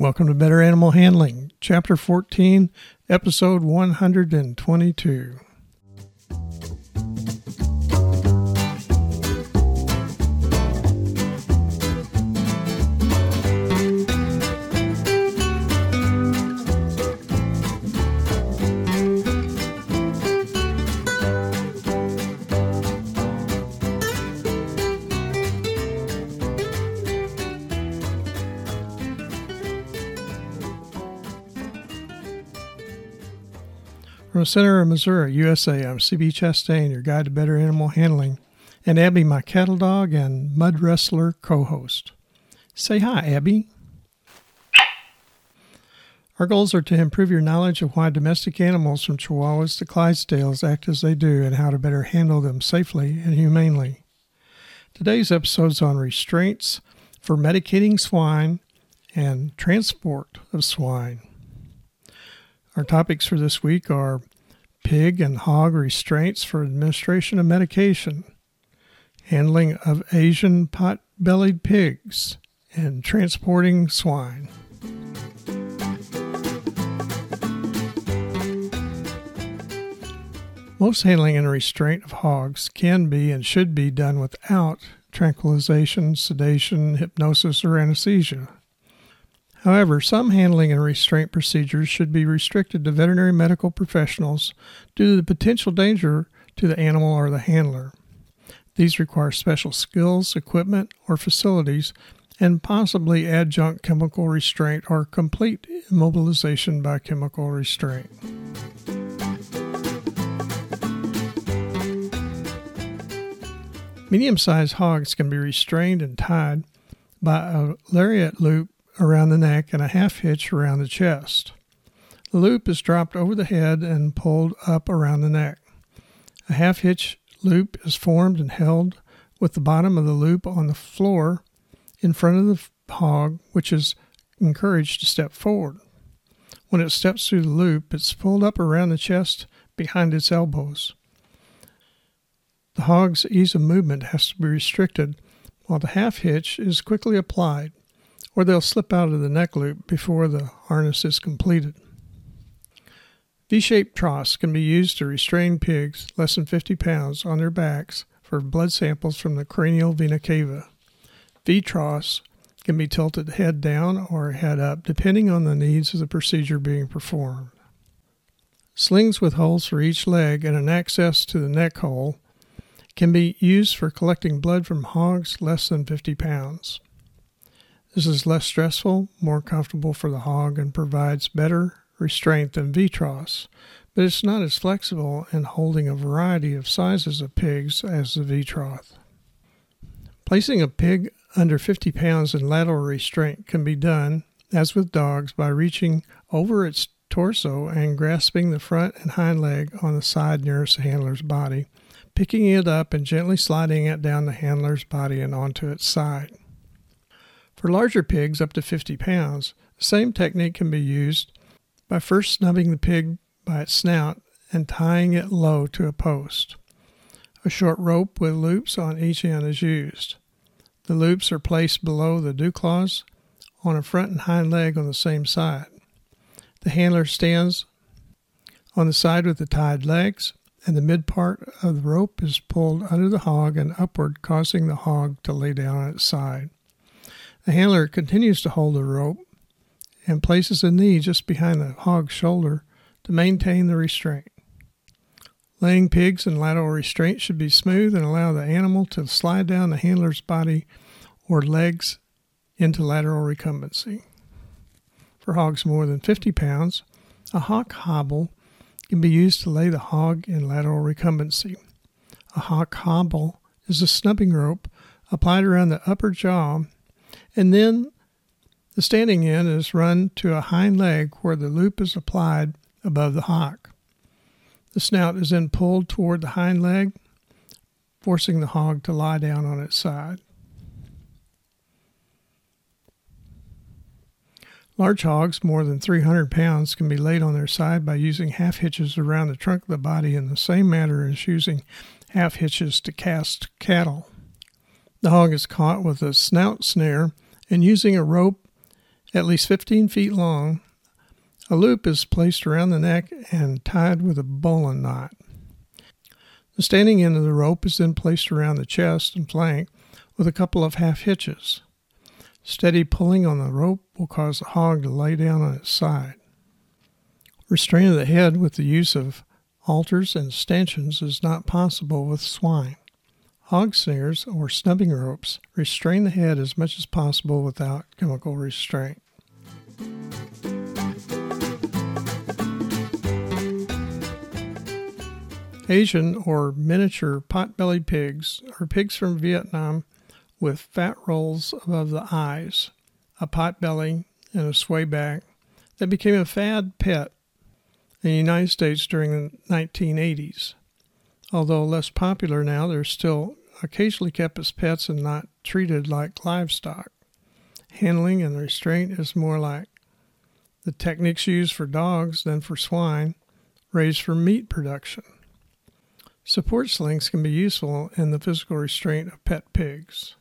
Welcome to Better Animal Handling, Chapter 14, Episode 122. From the center of Missouri, USA, I'm CB Chastain, your guide to better animal handling, and Abby, my cattle dog and mud wrestler co host. Say hi, Abby. Our goals are to improve your knowledge of why domestic animals from Chihuahuas to Clydesdales act as they do and how to better handle them safely and humanely. Today's episode is on restraints for medicating swine and transport of swine. Our topics for this week are pig and hog restraints for administration of medication, handling of Asian pot bellied pigs, and transporting swine. Most handling and restraint of hogs can be and should be done without tranquilization, sedation, hypnosis, or anesthesia. However, some handling and restraint procedures should be restricted to veterinary medical professionals due to the potential danger to the animal or the handler. These require special skills, equipment, or facilities, and possibly adjunct chemical restraint or complete immobilization by chemical restraint. Medium sized hogs can be restrained and tied by a lariat loop around the neck and a half hitch around the chest. The loop is dropped over the head and pulled up around the neck. A half hitch loop is formed and held with the bottom of the loop on the floor in front of the hog, which is encouraged to step forward. When it steps through the loop, it's pulled up around the chest behind its elbows. The hog's ease of movement has to be restricted while the half hitch is quickly applied or they'll slip out of the neck loop before the harness is completed. V-shaped troughs can be used to restrain pigs less than 50 pounds on their backs for blood samples from the cranial vena cava. V-troughs can be tilted head down or head up depending on the needs of the procedure being performed. Slings with holes for each leg and an access to the neck hole can be used for collecting blood from hogs less than 50 pounds. This is less stressful, more comfortable for the hog, and provides better restraint than V-troughs, but it's not as flexible in holding a variety of sizes of pigs as the V-trough. Placing a pig under 50 pounds in lateral restraint can be done, as with dogs, by reaching over its torso and grasping the front and hind leg on the side nearest the handler's body, picking it up and gently sliding it down the handler's body and onto its side. For larger pigs up to 50 pounds, the same technique can be used by first snubbing the pig by its snout and tying it low to a post. A short rope with loops on each end is used. The loops are placed below the dew claws on a front and hind leg on the same side. The handler stands on the side with the tied legs, and the mid part of the rope is pulled under the hog and upward, causing the hog to lay down on its side. The handler continues to hold the rope and places a knee just behind the hog's shoulder to maintain the restraint. Laying pigs in lateral restraint should be smooth and allow the animal to slide down the handler's body or legs into lateral recumbency. For hogs more than 50 pounds, a hock hobble can be used to lay the hog in lateral recumbency. A hock hobble is a snubbing rope applied around the upper jaw and then the standing end is run to a hind leg where the loop is applied above the hock. The snout is then pulled toward the hind leg, forcing the hog to lie down on its side. Large hogs, more than 300 pounds, can be laid on their side by using half hitches around the trunk of the body in the same manner as using half hitches to cast cattle. The hog is caught with a snout snare, and using a rope at least 15 feet long. A loop is placed around the neck and tied with a bowline knot. The standing end of the rope is then placed around the chest and flank with a couple of half hitches. Steady pulling on the rope will cause the hog to lay down on its side. Restraining the head with the use of halters and stanchions is not possible with swine. Hog snares or snubbing ropes restrain the head as much as possible without chemical restraint. Asian or miniature pot-bellied pigs are pigs from Vietnam with fat rolls above the eyes, a pot belly, and a sway back that became a fad pet in the United States during the 1980s. Although less popular now, they're still occasionally kept as pets and not treated like livestock. Handling and restraint is more like the techniques used for dogs than for swine, raised for meat production. Support slings can be useful in the physical restraint of pet pigs.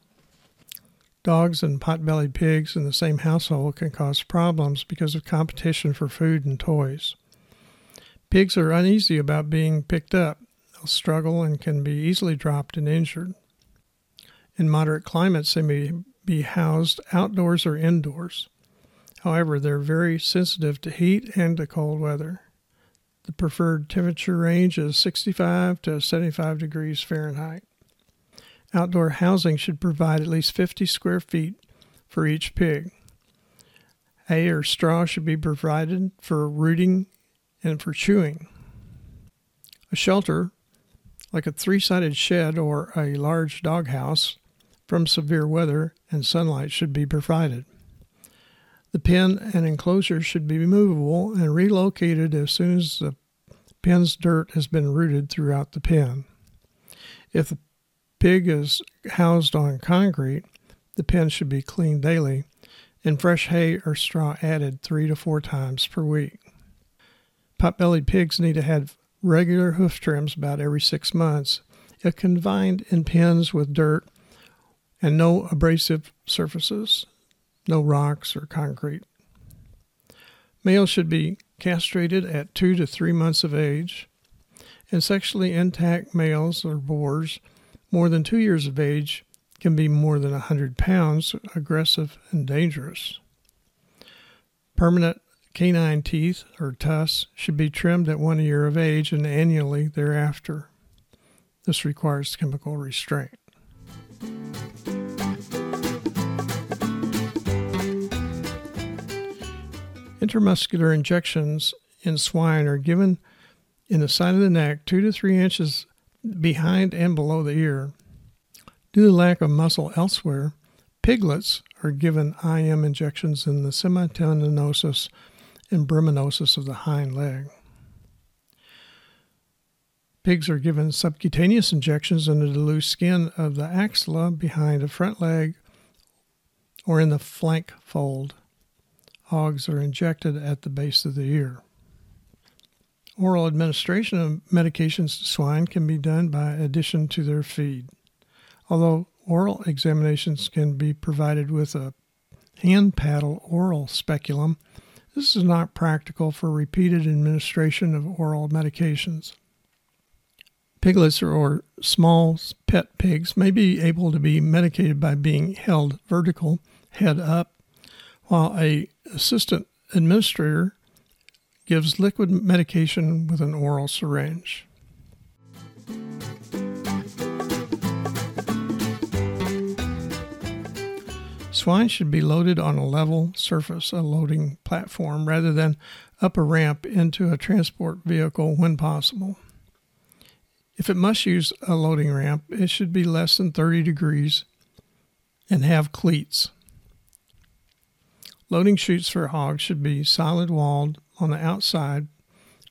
Dogs and pot-bellied pigs in the same household can cause problems because of competition for food and toys. Pigs are uneasy about being picked up. They'll struggle and can be easily dropped and injured. In moderate climates, they may be housed outdoors or indoors. However, they're very sensitive to heat and to cold weather. The preferred temperature range is 65 to 75 degrees Fahrenheit. Outdoor housing should provide at least 50 square feet for each pig. Hay or straw should be provided for rooting and for chewing. A shelter, like a three sided shed or a large doghouse, from severe weather and sunlight should be provided. The pen and enclosure should be movable and relocated as soon as the pen's dirt has been rooted throughout the pen. If the pig is housed on concrete, the pen should be cleaned daily and fresh hay or straw added three to four times per week. Pot-bellied pigs need to have regular hoof trims about every six months if confined in pens with dirt and no abrasive surfaces, no rocks or concrete. Males should be castrated at two to three months of age, and sexually intact males or boars more than two years of age can be more than 100 pounds, aggressive, and dangerous. Permanent Canine teeth or tusks should be trimmed at one year of age and annually thereafter. This requires chemical restraint. Intramuscular injections in swine are given in the side of the neck, two to three inches behind and below the ear. Due to lack of muscle elsewhere, piglets are given IM injections in the semitendinosus and verminosus of the hind leg. Pigs are given subcutaneous injections into the loose skin of the axilla behind the front leg or in the flank fold. Hogs are injected at the base of the ear. Oral administration of medications to swine can be done by addition to their feed. Although oral examinations can be provided with a hand paddle oral speculum, this is not practical for repeated administration of oral medications. Piglets or small pet pigs may be able to be medicated by being held vertical, head up, while a assistant administrator gives liquid medication with an oral syringe. Swine should be loaded on a level surface, a loading platform, rather than up a ramp into a transport vehicle when possible. If it must use a loading ramp, it should be less than 30 degrees and have cleats. Loading chutes for hogs should be solid walled on the outside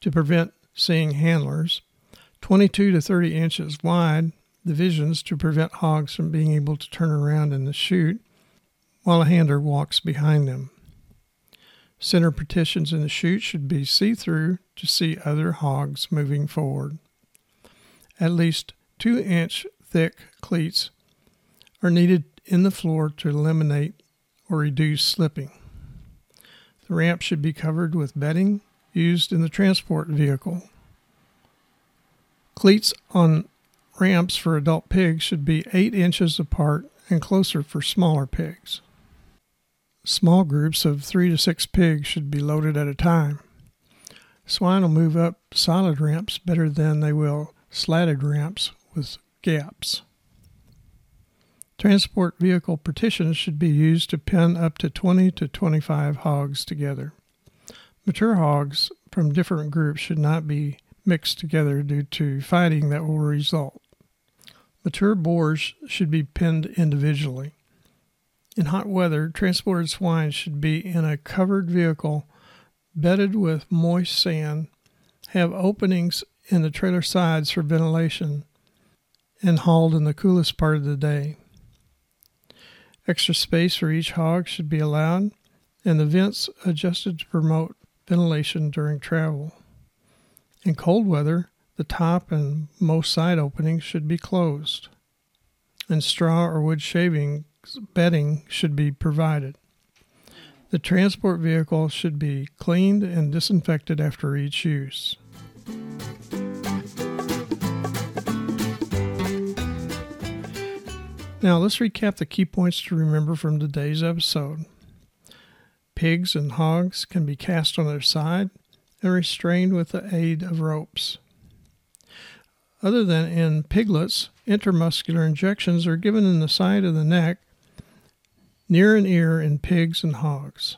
to prevent seeing handlers, 22 to 30 inches wide divisions to prevent hogs from being able to turn around in the chute, while a handler walks behind them. Center partitions in the chute should be see through to see other hogs moving forward. At least two inch thick cleats are needed in the floor to eliminate or reduce slipping. The ramp should be covered with bedding used in the transport vehicle. Cleats on ramps for adult pigs should be 8 inches apart and closer for smaller pigs. Small groups of 3 to 6 pigs should be loaded at a time. Swine will move up solid ramps better than they will slatted ramps with gaps. Transport vehicle partitions should be used to pen up to 20 to 25 hogs together. Mature hogs from different groups should not be mixed together due to fighting that will result. Mature boars should be penned individually. In hot weather, transported swine should be in a covered vehicle bedded with moist sand, have openings in the trailer sides for ventilation, and hauled in the coolest part of the day. Extra space for each hog should be allowed, and the vents adjusted to promote ventilation during travel. In cold weather, the top and most side openings should be closed, and straw or wood shaving bedding should be provided. The transport vehicle should be cleaned and disinfected after each use. Now, let's recap the key points to remember from today's episode. Pigs and hogs can be cast on their side and restrained with the aid of ropes. Other than in piglets, intramuscular injections are given in the side of the neck, near an ear in pigs and hogs.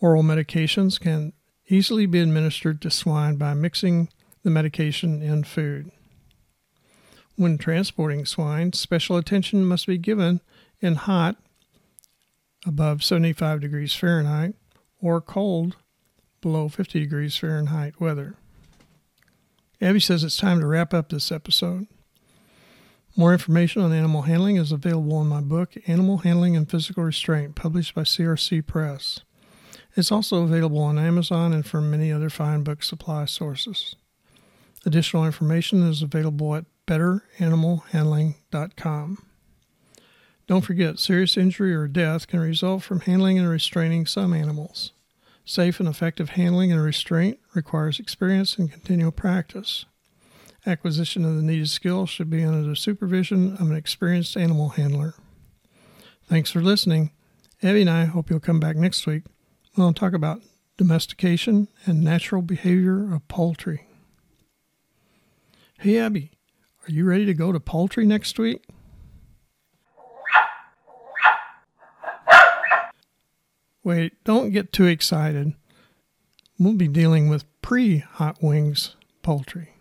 Oral medications can easily be administered to swine by mixing the medication in food. When transporting swine, special attention must be given in hot, above 75 degrees Fahrenheit, or cold, below 50 degrees Fahrenheit weather. Abby says it's time to wrap up this episode. More information on animal handling is available in my book, Animal Handling and Physical Restraint, published by CRC Press. It's also available on Amazon and from many other fine book supply sources. Additional information is available at betteranimalhandling.com. Don't forget, serious injury or death can result from handling and restraining some animals. Safe and effective handling and restraint requires experience and continual practice. Acquisition of the needed skills should be under the supervision of an experienced animal handler. Thanks for listening. Abby and I hope you'll come back next week. We'll talk about domestication and natural behavior of poultry. Hey, Abby, are you ready to go to poultry next week? Wait, don't get too excited. We'll be dealing with pre hot wings poultry.